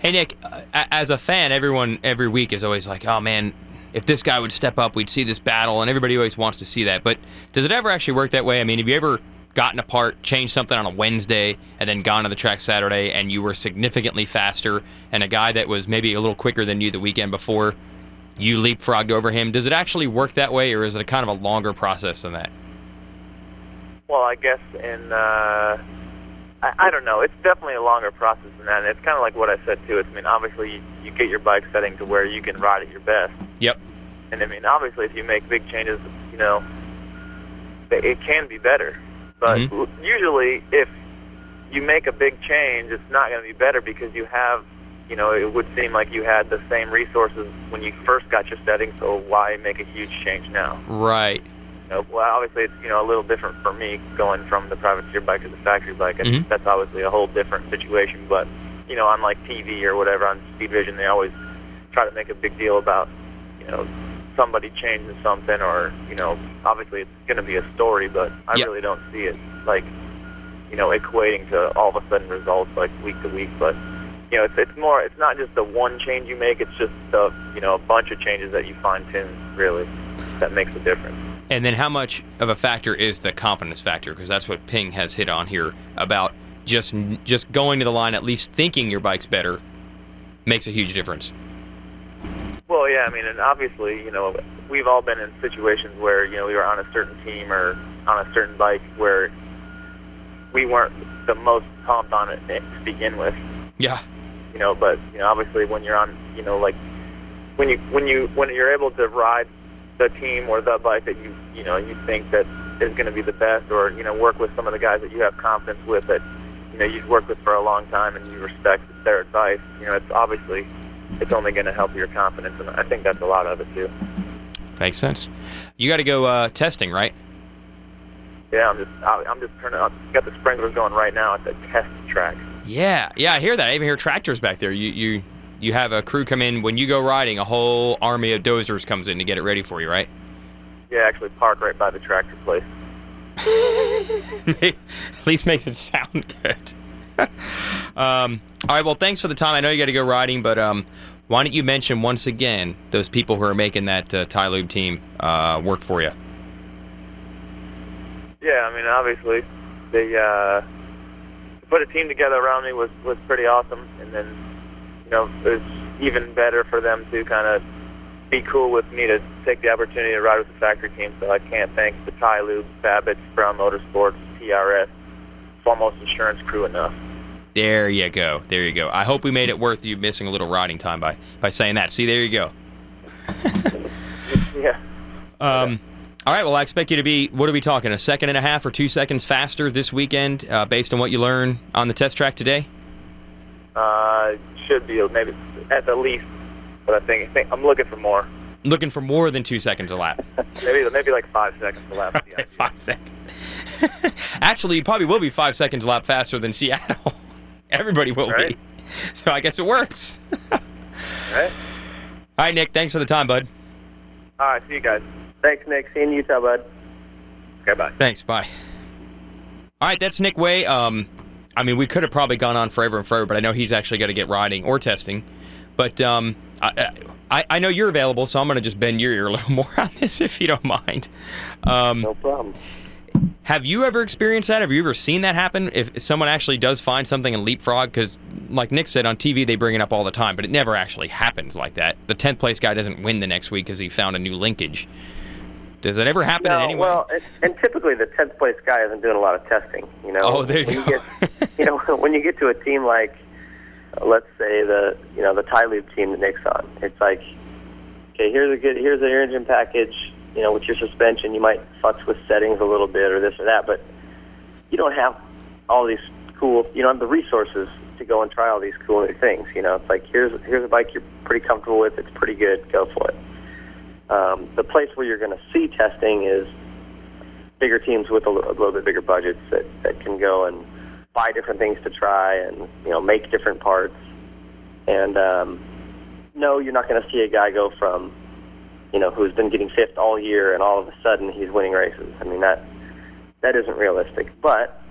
hey Nick, as a fan, everyone every week is always like, "Oh man, if this guy would step up, we'd see this battle," and everybody always wants to see that. But does it ever actually work that way? I mean, have you ever gotten apart, changed something on a Wednesday, and then gone to the track Saturday, and you were significantly faster, and a guy that was maybe a little quicker than you the weekend before, you leapfrogged over him? Does it actually work that way, or is it a kind of a longer process than that? well, I guess in uh, I, I don't know. It's definitely a longer process than that. And it's kind of like what I said too. It's, I mean, obviously you, you get your bike setting to where you can ride at your best. Yep. And I mean, obviously, if you make big changes, you know, it it can be better. But Mhm. usually, if you make a big change, it's not going to be better because you have, you know, it would seem like you had the same resources when you first got your setting. So why make a huge change now? Right. You know, well, obviously, it's you know a little different for me going from the privateer bike to the factory bike. And Mhm. That's obviously a whole different situation. But you know, on like TV or whatever on Speed Vision, they always try to make a big deal about you know somebody changes something or you know obviously it's going to be a story, but I Yep. really don't see it like you know equating to all of a sudden results like week to week. But you know, it's it's more it's not just the one change you make; it's just the you know a bunch of changes that you fine tune really that makes a difference. And then how much of a factor is the confidence factor? Because that's what Ping has hit on here about just just going to the line, at least thinking your bike's better, makes a huge difference. Well, yeah, I mean, and obviously, you know, we've all been in situations where, you know, we were on a certain team or on a certain bike where we weren't the most pumped on it to begin with, Yeah. you know, but, you know, obviously when you're on, you know, like when you when you when you're able to ride the team or the bike that you, you know, you think that is going to be the best or, you know, work with some of the guys that you have confidence with that, you know, you've worked with for a long time and you respect their advice, you know, it's obviously it's only going to help your confidence, and I think that's a lot of it too. Makes sense. You got to go uh, testing, right? Yeah, I'm just I- I'm just turning up. Got the sprinklers going right now at the test track. Yeah. Yeah, I hear that. I even hear tractors back there. You you you have a crew come in when you go riding. A whole army of dozers comes in to get it ready for you, right? Yeah, actually park right by the tractor place. At least makes it sound good. um, all right. Well, thanks for the time. I know you got to go riding, but um, why don't you mention once again those people who are making that uh, TiLube team uh, work for you? Yeah, I mean, obviously, they uh, put a team together around me was was pretty awesome, and then you know it was even better for them to kind of be cool with me to take the opportunity to ride with the factory team. So I can't thank the TiLube, Babbitts, Brown Motorsports, TRS, Foremost Insurance crew enough. There you go. There you go. I hope we made it worth you missing a little riding time by by saying that. See, there you go. Yeah. Um, all right. Well, I expect you to be. What are we talking? A second and a half or two seconds faster this weekend, uh, based on what you learn on the test track today. Uh, should be maybe at the least, but I think, I think I'm looking for more. Looking for more than two seconds a lap. Maybe maybe like five seconds to lap. Okay, five seconds. Actually, you probably will be five seconds a lap faster than Seattle. Everybody will Right. be. So I guess it works. All right. All right, Nick. Thanks for the time, bud. All right. See you guys. Thanks, Nick. See you in Utah, bud. Okay. Bye. Thanks. Bye. All right, that's Nick Wey. Um, I mean, we could have probably gone on forever and forever, but I know he's actually got to get riding or testing. But um, I, I, I know you're available, so I'm going to just bend your ear a little more on this, if you don't mind. Um, No problem. Have you ever experienced that? Have you ever seen that happen? If someone actually does find something in leapfrog, because like Nick said on TV, they bring it up all the time, but it never actually happens like that. The 10th place guy doesn't win the next week because he found a new linkage. Does it ever happen in No, any way? well, and, and typically the tenth place guy isn't doing a lot of testing. You know, Oh, there when you you go. get, you know, when you get to a team like, let's say the, you know, the TiLube team that Nick's on, it's like, okay, here's a good, here's an engine package. You know, with your suspension, you might futz with settings a little bit or this or that, but you don't have all these cool, you don't have the resources to go and try all these cool new things. You know, it's like here's here's a bike you're pretty comfortable with. It's pretty good. Go for it. Um, the place where you're going to see testing is bigger teams with a little, little bit bigger budgets that, that can go and buy different things to try and you know make different parts. And um, no, you're not going to see a guy go from you know who's been getting fifth all year and all of a sudden he's winning races. I mean that that isn't realistic. But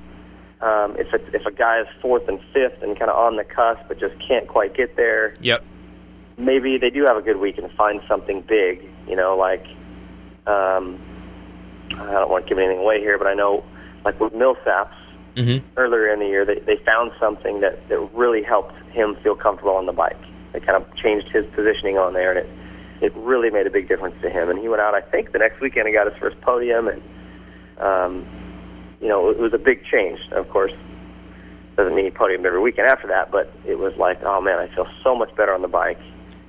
um, if it's, if a guy is fourth and fifth and kind of on the cusp but just can't quite get there, yep. maybe they do have a good week and find something big. You know, like um, I don't want to give anything away here, but I know like with Millsaps Mm-hmm. earlier in the year, they, they found something that, that really helped him feel comfortable on the bike. They kind of changed his positioning on there, and it it really made a big difference to him. And he went out, I think, the next weekend and got his first podium, and um, you know, it was a big change. Of course, doesn't mean he podiumed every weekend after that, but it was like, oh man, I feel so much better on the bike.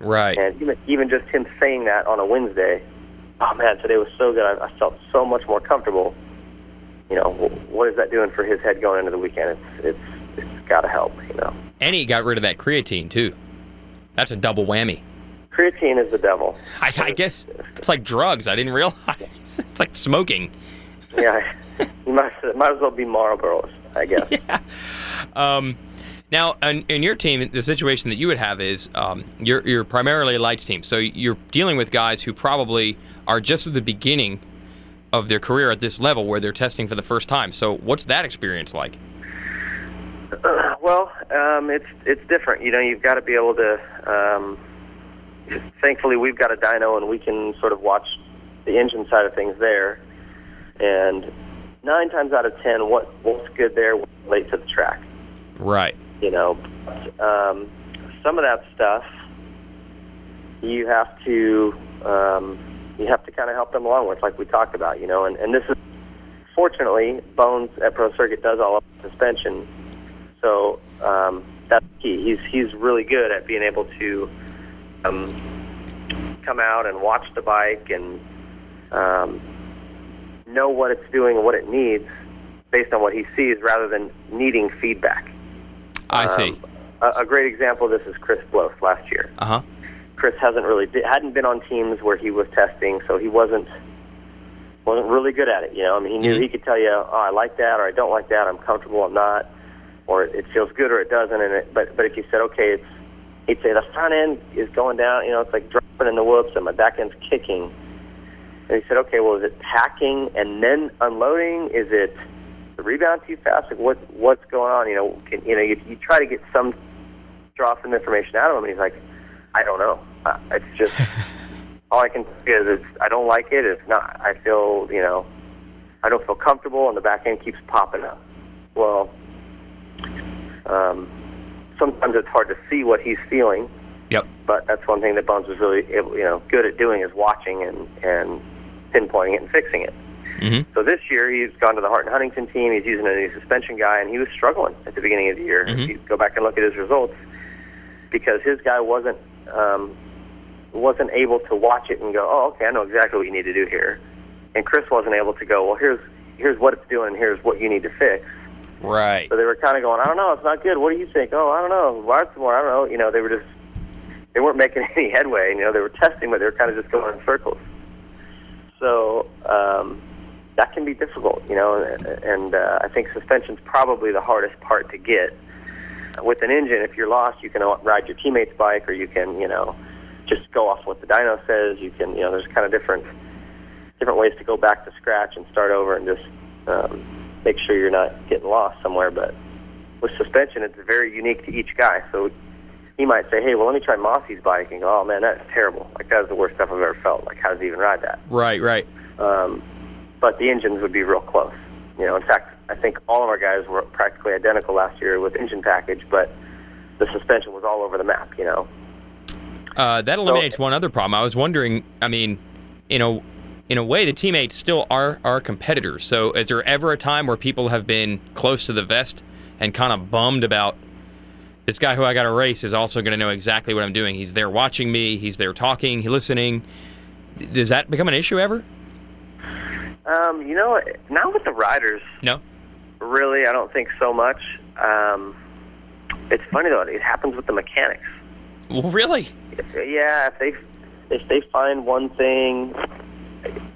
Right. And even even just him saying that on a Wednesday, oh man, today was so good. I, I felt so much more comfortable. You know, what is that doing for his head going into the weekend? It's it's it's got to help. You know, And he got rid of that creatine too. That's a double whammy. Creatine is the devil. I, I guess it's like drugs. I didn't realize. It's like smoking. Yeah, you might might as well be Marlboros, I guess. Um, now, in, in your team, the situation that you would have is um, you're, you're primarily a lights team. So you're dealing with guys who probably are just at the beginning of their career at this level where they're testing for the first time. So what's that experience like? Uh, well, um, it's it's different. You know, you've got to be able to. Um, thankfully, we've got a dyno, and we can sort of watch the engine side of things there. And nine times out of ten, what what's good there will relate to the track. Right. You know, um, some of that stuff you have to um, you have to kind of help them along with, like we talked about. You know, and and this is fortunately Bones at Pro Circuit does all of the suspension, so um, that's key. He's he's really good at being able to um, come out and watch the bike and um, know what it's doing and what it needs based on what he sees, rather than needing feedback. I see. Um, a, a great example of this is Chris Blose last year. Uh huh. Chris hasn't really hadn't been on teams where he was testing, so he wasn't wasn't really good at it. You know, I mean, he knew Mhm. he could tell you, "Oh, I like that," or "I don't like that," "I'm comfortable," "I'm not," or "It feels good," or "It doesn't." And it, but but if you said, "Okay," it's he'd say the front end is going down. You know, it's like dropping in the whoops, and my back end's kicking. And he said, okay, well, is it packing and then unloading? Is it the rebound too fast? Like, what what's going on? You know, can, you know, you, you try to get some draw some information out of him, and he's like, I don't know. Uh, it's just all I can say is it's, I don't like it. It's not. I feel you know, I don't feel comfortable, and the back end keeps popping up. Well, um, sometimes it's hard to see what he's feeling Yep. but that's one thing that Bones was really able, you know good at doing is watching and and pinpointing it and fixing it. Mm-hmm. So this year he's gone to the Hart and Huntington team. He's using a new suspension guy, and he was struggling at the beginning of the year. Mhm. If you go back and look at his results, because his guy wasn't um, wasn't able to watch it and go, oh, okay, I know exactly what you need to do here. And Chris wasn't able to go, well, here's here's what it's doing, here's what you need to fix. Right. So they were kind of going, I don't know, it's not good. What do you think? Oh, I don't know. Why more? I don't know. You know, they were just they weren't making any headway. You know, they were testing, but they were kind of just going in circles. So um, that can be difficult. You know, and, and uh, I think suspension's probably the hardest part to get. With an engine, if you're lost, you can ride your teammate's bike, or you can, you know, just go off what the dyno says. You can, you know, there's kind of different different ways to go back to scratch and start over and just um, make sure you're not getting lost somewhere. But with suspension, it's very unique to each guy. So he might say, "Hey, well, let me try Mossy's bike," and go, "Oh man, that's terrible. Like that's the worst stuff I've ever felt. Like how does he even ride that?" Right. Right. Um, but the engines would be real close. You know, in fact, I think all of our guys were practically identical last year with engine package, but the suspension was all over the map. You know. Uh, that eliminates one other problem. I was wondering. I mean, you know, in a way, the teammates still are are competitors. So, is there ever a time where people have been close to the vest and kind of bummed about this guy who I got to race is also going to know exactly what I'm doing? He's there watching me. He's there talking. He's listening. Does that become an issue ever? Um, you know, not with the riders. No. Really, I don't think so much. Um, it's funny though; it happens with the mechanics. Well, really? Yeah, if they if they find one thing,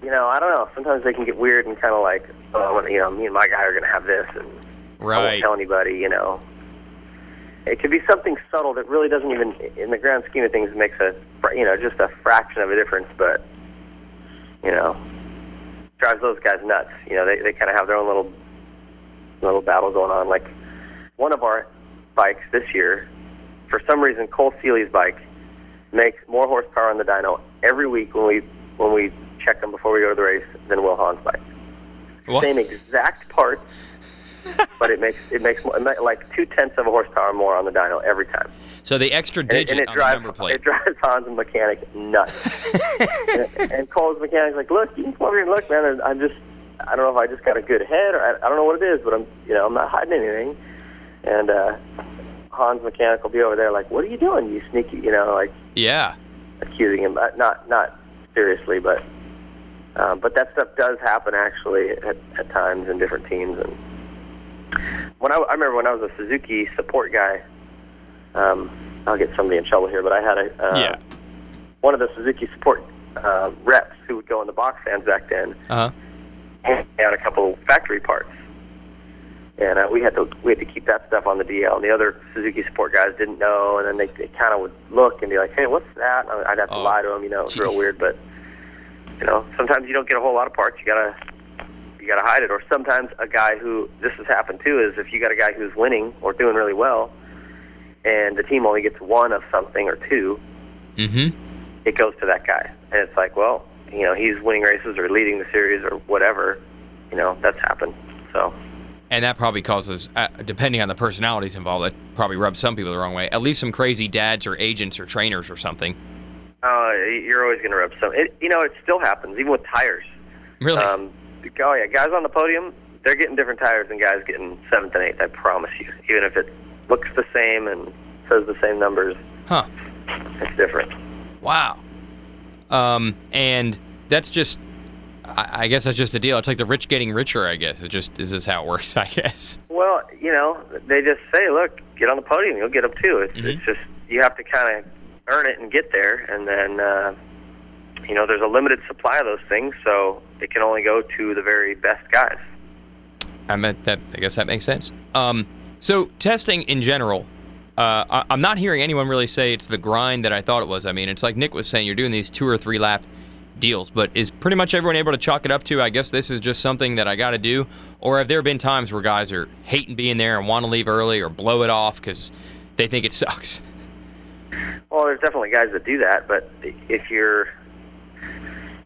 you know, I don't know. Sometimes they can get weird and kind of like, oh, you know, me and my guy are going to have this, and I won't tell anybody. You know, it could be something subtle that really doesn't even, in the grand scheme of things, makes a, you know, just a fraction of a difference, but you know, drives those guys nuts. You know, they they kind of have their own little little battle going on. Like one of our bikes this year, for some reason, Cole Seely's bike makes more horsepower on the dyno every week when we when we check them before we go to the race than Will Hahn's bike. What? Same exact parts, but it makes it makes more, like two tenths of a horsepower more on the dyno every time. So the extra And it, digit and it on drives the number plate. it drives Hahn's mechanic nuts. and, and Cole's mechanic's like, look, you can come over here and look, man. I'm just I don't know if I just got a good head or I, I don't know what it is, but I'm you know I'm not hiding anything. And uh, Hahn's mechanic will be over there like, what are you doing, you sneaky, you know, like yeah. accusing him, uh, not not seriously, but um, but that stuff does happen actually at, at times in different teams. And when I, I remember when I was a Suzuki support guy, um, I'll get somebody in trouble here, but I had a uh, Yeah. one of the Suzuki support uh, reps who would go in the box stands back then Uh huh. hand out a couple factory parts. And uh, we had to we had to keep that stuff on the DL. And the other Suzuki support guys didn't know, and then they, they kind of would look and be like, "Hey, what's that?" And I'd have to Oh, lie to them. You know, it's real weird, but you know, sometimes you don't get a whole lot of parts. You gotta you gotta hide it. Or sometimes a guy who this has happened too is if you got a guy who's winning or doing really well, and the team only gets one of something or two, Mm-hmm. it goes to that guy. And it's like, well, you know, he's winning races or leading the series or whatever. You know, that's happened. So. And that probably causes, uh, depending on the personalities involved, that probably rubs some people the wrong way. At least some crazy dads or agents or trainers or something. Uh, you're always going to rub some. It, you know, it still happens, even with tires. Really? Um, oh yeah, guys on the podium, they're getting different tires than guys getting seventh and eighth. I promise you. Even if it looks the same and says the same numbers, huh. it's different. Wow. Um, and that's just, I, I guess that's just the deal. It's like the rich getting richer. I guess it just is this how it works. I guess. Well, you know, they just say, look, get on the podium, you'll get them too. It's, Mhm. it's just you have to kind of earn it and get there, and then uh, you know, there's a limited supply of those things, so it can only go to the very best guys. I meant that. I guess that makes sense. Um, so testing in general, uh, I, I'm not hearing anyone really say it's the grind that I thought it was. I mean, it's like Nick was saying, you're doing these two or three lap deals. But is pretty much everyone able to chalk it up to? I guess this is just something that I got to do, or have there been times where guys are hating being there and want to leave early or blow it off because they think it sucks? Well, there's definitely guys that do that, but if you're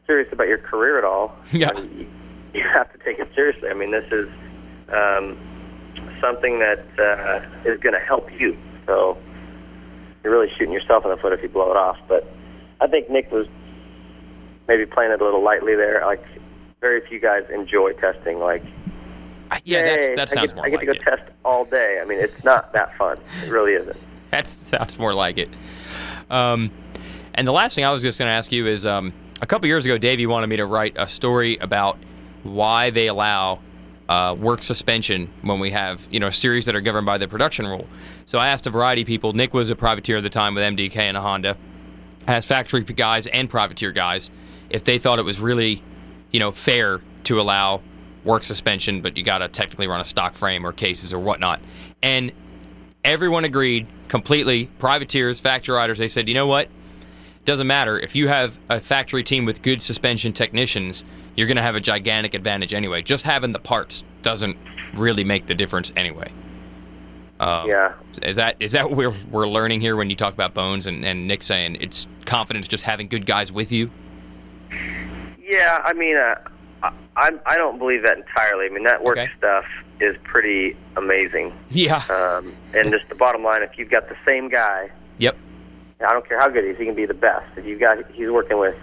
serious about your career at all, Yeah. I mean, you have to take it seriously. I mean, this is um, something that uh, is going to help you. So you're really shooting yourself in the foot if you blow it off. But I think Nick was maybe playing it a little lightly there. Like very few guys enjoy testing. Like I- Yeah, that's, "Yay, that I sounds get, more I get like to it. go test all day. I mean, it's not that fun. It really isn't. That sounds more like it. Um, and the last thing I was just going to ask you is um, a couple years ago, Davey wanted me to write a story about why they allow uh, work suspension when we have you know series that are governed by the production rule. So I asked a variety of people. Nick was a privateer at the time with MDK and a Honda. As factory guys and privateer guys, if they thought it was really, you know, fair to allow work suspension, but you got to technically run a stock frame or cases or whatnot. And everyone agreed completely. Privateers, factory riders, they said, you know what? Doesn't matter. If you have a factory team with good suspension technicians, you're going to have a gigantic advantage anyway. Just having the parts doesn't really make the difference anyway. Um, Yeah. Is that is that what we're, we're learning here when you talk about Bones and, and Nick saying it's confidence just having good guys with you? Yeah, I mean, uh, I, I'm- I don't believe that entirely. I mean, that work Okay. stuff is pretty amazing. Yeah. Um, and just the bottom line, if you've got the same guy, Yep. I don't care how good he is, he can be the best. If you've got, he's working with,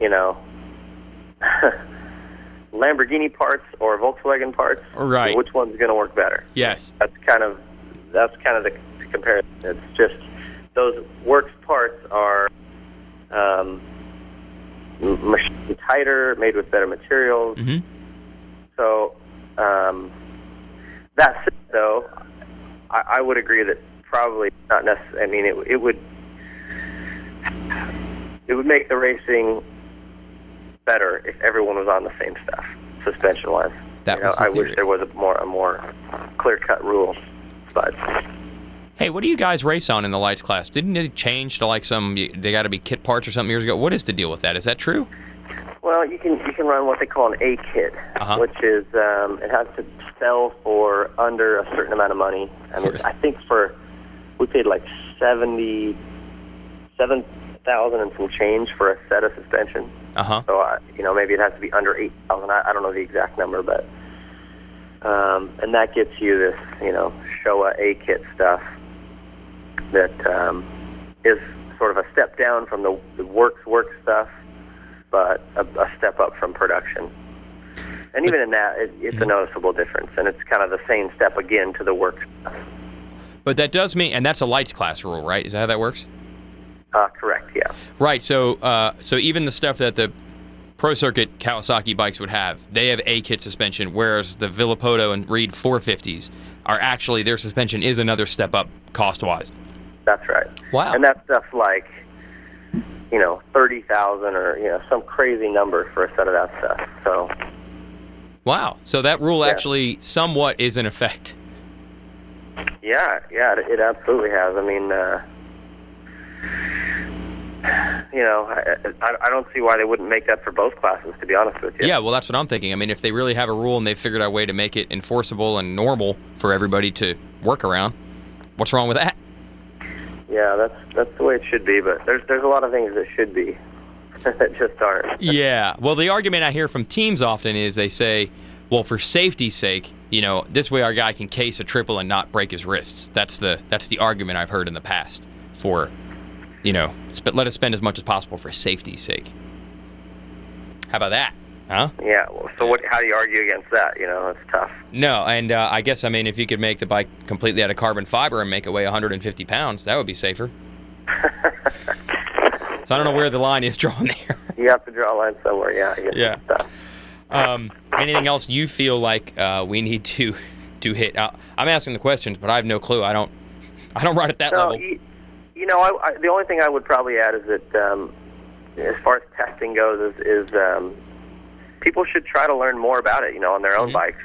you know, Lamborghini parts or Volkswagen parts, Right. which one's going to work better? Yes. That's kind of, that's kind of the comparison. It's just those works parts are um, m- machined tighter, made with better materials. hmm So um, that said, though, I, I would agree that probably not necessarily. I mean, it, it would it would make the racing better if everyone was on the same stuff, suspension wise. That you know, was the I wish there was a more a more clear cut rule, but Hey, what do you guys race on in the lights class? Didn't it change to like some? They got to be kit parts or something years ago. What is the deal with that? Is that true? Well, you can you can run what they call an A kit, Uh-huh. which is um, it has to sell for under a certain amount of money. I mean, I think for we paid like seventy seven thousand and some change for a set of suspension. Uh huh. So I, you know maybe it has to be under eight thousand. I, I don't know the exact number, but um, and that gets you this you know Showa A kit stuff that um, is sort of a step down from the, the works work stuff, but a, a step up from production. And even in that, it, it's a noticeable difference, and it's kind of the same step again to the works stuff. But that does mean, and that's a lights class rule, right? Is that how that works? Uh, correct, yeah. Right. So, uh, so even the stuff that the Pro Circuit Kawasaki bikes would have, they have A kit suspension, whereas the Villopoto and Reed 450s are actually their suspension is another step up cost wise. That's right. Wow. And that stuff's like, you know, thirty thousand or you know some crazy number for a set of that stuff. So Wow. So that rule Yeah. actually somewhat is in effect. yeah, yeah, it, it absolutely has. I mean, uh, you know, I, I, I don't see why they wouldn't make that for both classes. To be honest with you. Yeah. Well, that's what I'm thinking. I mean, if they really have a rule and they've figured out a way to make it enforceable and normal for everybody to work around, what's wrong with that? Yeah, that's that's the way it should be. But there's there's a lot of things that should be that just aren't. Yeah. Well, the argument I hear from teams often is they say, well, for safety's sake, you know, this way our guy can case a triple and not break his wrists. That's the that's the argument I've heard in the past for, you know, let us spend as much as possible for safety's sake. How about that? Huh? Yeah. Well, so what? How do you argue against that? You know, it's tough. No, and uh, I guess I mean if you could make the bike completely out of carbon fiber and make it weigh 150 pounds, that would be safer. so I don't know where the line is drawn there. You have to draw a line somewhere. Yeah. Yeah. Um, anything else you feel like uh, we need to to hit? Uh, I'm asking the questions, but I have no clue. I don't I don't run at that No, level. you, you know, I, I, the only thing I would probably add is that um, as far as testing goes, is, is um, people should try to learn more about it. You know, on their own Mhm. bikes.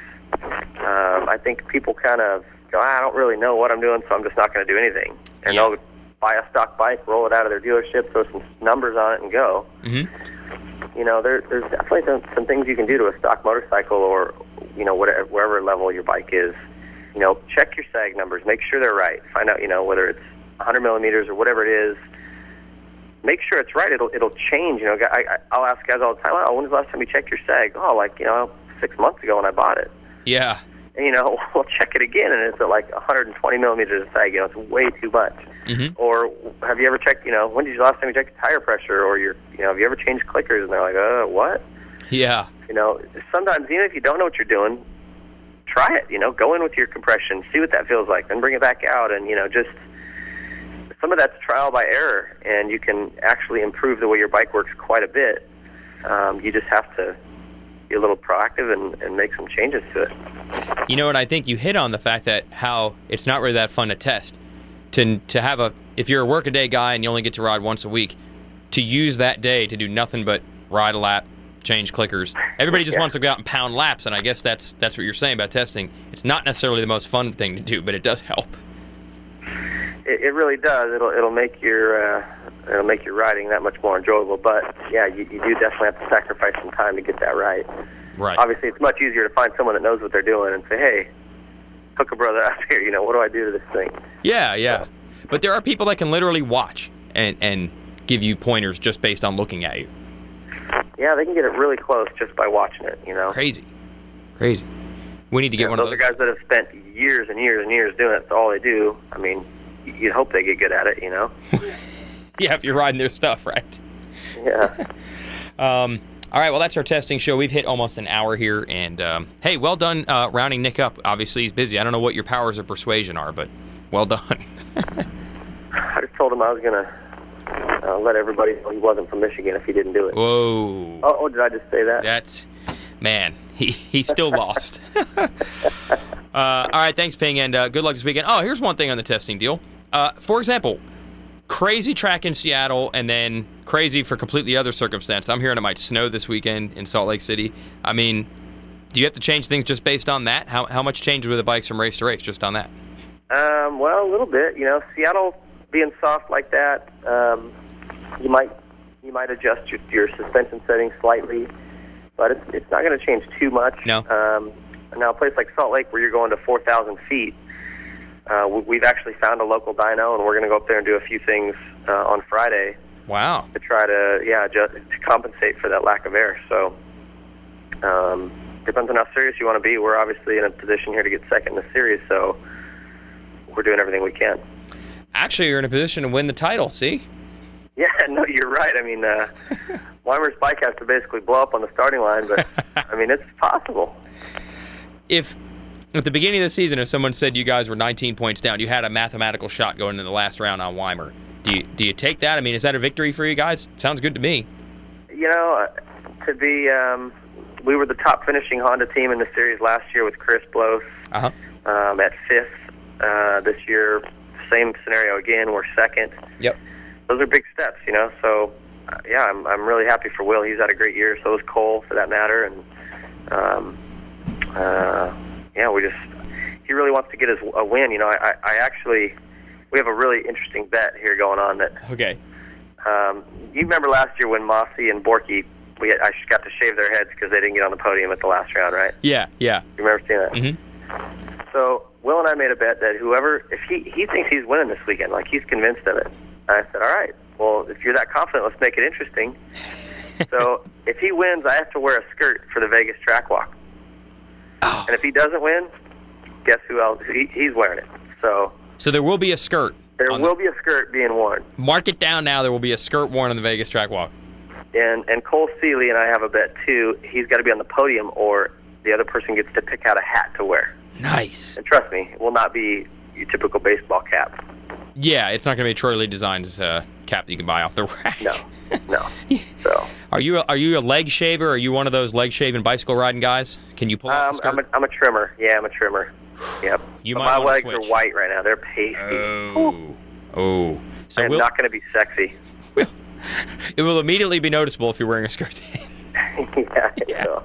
Um, I think people kind of go, "Ah, I don't really know what I'm doing, so I'm just not going to do anything, and Yeah. they'll buy a stock bike, roll it out of their dealership, throw some numbers on it, and go. Mm-hmm. You know, there, there's definitely some, some things you can do to a stock motorcycle or, you know, whatever, wherever level your bike is. You know, check your sag numbers, make sure they're right. Find out, you know, whether it's 100 millimeters or whatever it is. Make sure it's right. It'll it'll change. You know, I, I'll ask guys all the time. Oh, when was the last time you checked your sag? Oh, like you know, six months ago when I bought it. Yeah. And, you know, we'll check it again, and it's at like 120 millimeters of sag. You know, it's way too much. Mm-hmm. Or have you ever checked? You know, when did you last time you checked your tire pressure, or your, you know, have you ever changed clickers? And they're like, uh, what? Yeah. You know, sometimes even if you don't know what you're doing, try it. You know, go in with your compression, see what that feels like, then bring it back out, and you know, just some of that's trial by error, and you can actually improve the way your bike works quite a bit. Um, you just have to be a little proactive and, and make some changes to it. You know what? I think you hit on the fact that how it's not really that fun to test. To to have a if you're a workaday guy and you only get to ride once a week, to use that day to do nothing but ride a lap, change clickers. Everybody just Yeah. wants to go out and pound laps, and I guess that's that's what you're saying about testing. It's not necessarily the most fun thing to do, but it does help. It, it really does. It'll it'll make your uh, it'll make your riding that much more enjoyable. But yeah, you, you do definitely have to sacrifice some time to get that right. Right. Obviously, it's much easier to find someone that knows what they're doing and say, "Hey, hook a brother up here. You know, what do I do to this thing?" Yeah, yeah. But there are people that can literally watch and and give you pointers just based on looking at you. Yeah, they can get it really close just by watching it. You know, Crazy. Crazy. We need to get Yeah, one those of are those. guys that have spent years and years and years doing it. That's all they do. I mean, you'd hope they get good at it. You know? Yeah, if you're riding their stuff, right? Yeah. Um, all right, well, that's our testing show. We've hit almost an hour here, and um, hey, well done uh, rounding Nick up. Obviously, he's busy. I don't know what your powers of persuasion are, but well done. I just told him I was gonna uh, let everybody know he wasn't from Michigan if he didn't do it. Whoa, Oh, oh, did I just say that? that's man. He he's still lost. uh, all right, thanks, Ping, and uh, good luck this weekend. Oh, here's one thing on the testing deal. Uh, for example, crazy track in Seattle, and then crazy for completely other circumstance. I'm hearing it might snow this weekend in Salt Lake City. I mean, do you have to change things just based on that? How how much changes with the bikes from race to race just on that? Um, well, a little bit. You know, Seattle being soft like that, um, you might you might adjust your, your suspension settings slightly, but it's it's not going to change too much. No. Um, now, a place like Salt Lake, where you're going to 4,000 feet, uh, we, we've actually found a local dyno, and we're going to go up there and do a few things uh, on Friday Wow. to try to yeah just to compensate for that lack of air. So. Um, Depends on how serious you want to be. We're obviously in a position here to get second in the series, so we're doing everything we can. Actually, you're in a position to win the title. See? Yeah, no, you're right. I mean, uh, Weimer's bike has to basically blow up on the starting line, but I mean, it's possible. If at the beginning of the season, if someone said you guys were 19 points down, you had a mathematical shot going into the last round on Weimer. Do you do you take that? I mean, is that a victory for you guys? Sounds good to me. You know, uh, to be, um, we were the top finishing Honda team in the series last year with Chris Blose Uh huh. um, at fifth. Uh, this year, same scenario again. We're second. Yep. Those are big steps, you know. So, uh, yeah, I'm I'm really happy for Will. He's had a great year. So is Cole, for that matter. And um, uh, yeah, we just he really wants to get his a win. You know, I, I, I actually we have a really interesting bet here going on that Okay. um, you remember last year when Mossy and Borky we had, I got to shave their heads because they didn't get on the podium at the last round, right? Yeah. Yeah. You remember seeing that? Mhm. So Will and I made a bet that whoever, if he he thinks he's winning this weekend, like he's convinced of it. And I said, all right, well if you're that confident, let's make it interesting. so if he wins, I have to wear a skirt for the Vegas track walk. Oh. And if he doesn't win, guess who else? He, he's wearing it. So So there will be a skirt. there on the- will be a skirt being worn. mark it down now. There will be a skirt worn on the Vegas track walk. And and Cole Seely and I have a bet too. He's got to be on the podium, or the other person gets to pick out a hat to wear. Nice. And trust me, it will not be your typical baseball cap. Yeah, it's not going to be a Troy Lee Designs uh, cap that you can buy off the rack. No, no. So Are you a, are you a leg shaver? Are you one of those leg shaving bicycle riding guys? Can you pull um, skirt? I'm a I'm a trimmer. Yeah, I'm a trimmer. Yep. You but might my legs switch. are white right now. They're pasty. oh. Oh. So I'm we'll, not going to be sexy. Will. it will immediately be noticeable if you're wearing a skirt. yeah. Yeah. So.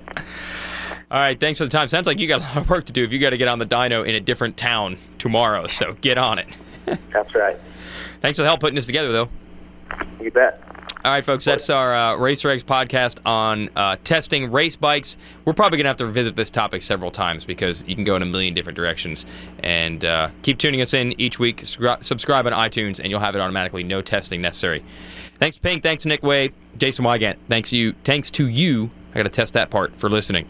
All right, thanks for the time. Sounds like you got a lot of work to do if you got to get on the dyno in a different town tomorrow. So get on it. That's right. Thanks for the help putting this together, though. You bet. All right, folks, that's our uh, Racer X podcast on uh, testing race bikes. We're probably going to have to revisit this topic several times because you can go in a million different directions. And uh, keep tuning us in each week. Scri- subscribe on iTunes, and you'll have it automatically. No testing necessary. Thanks, Ping. Thanks to Nick Wey, Jason Weigandt. Thanks you. Thanks to you. I got to test that part for listening.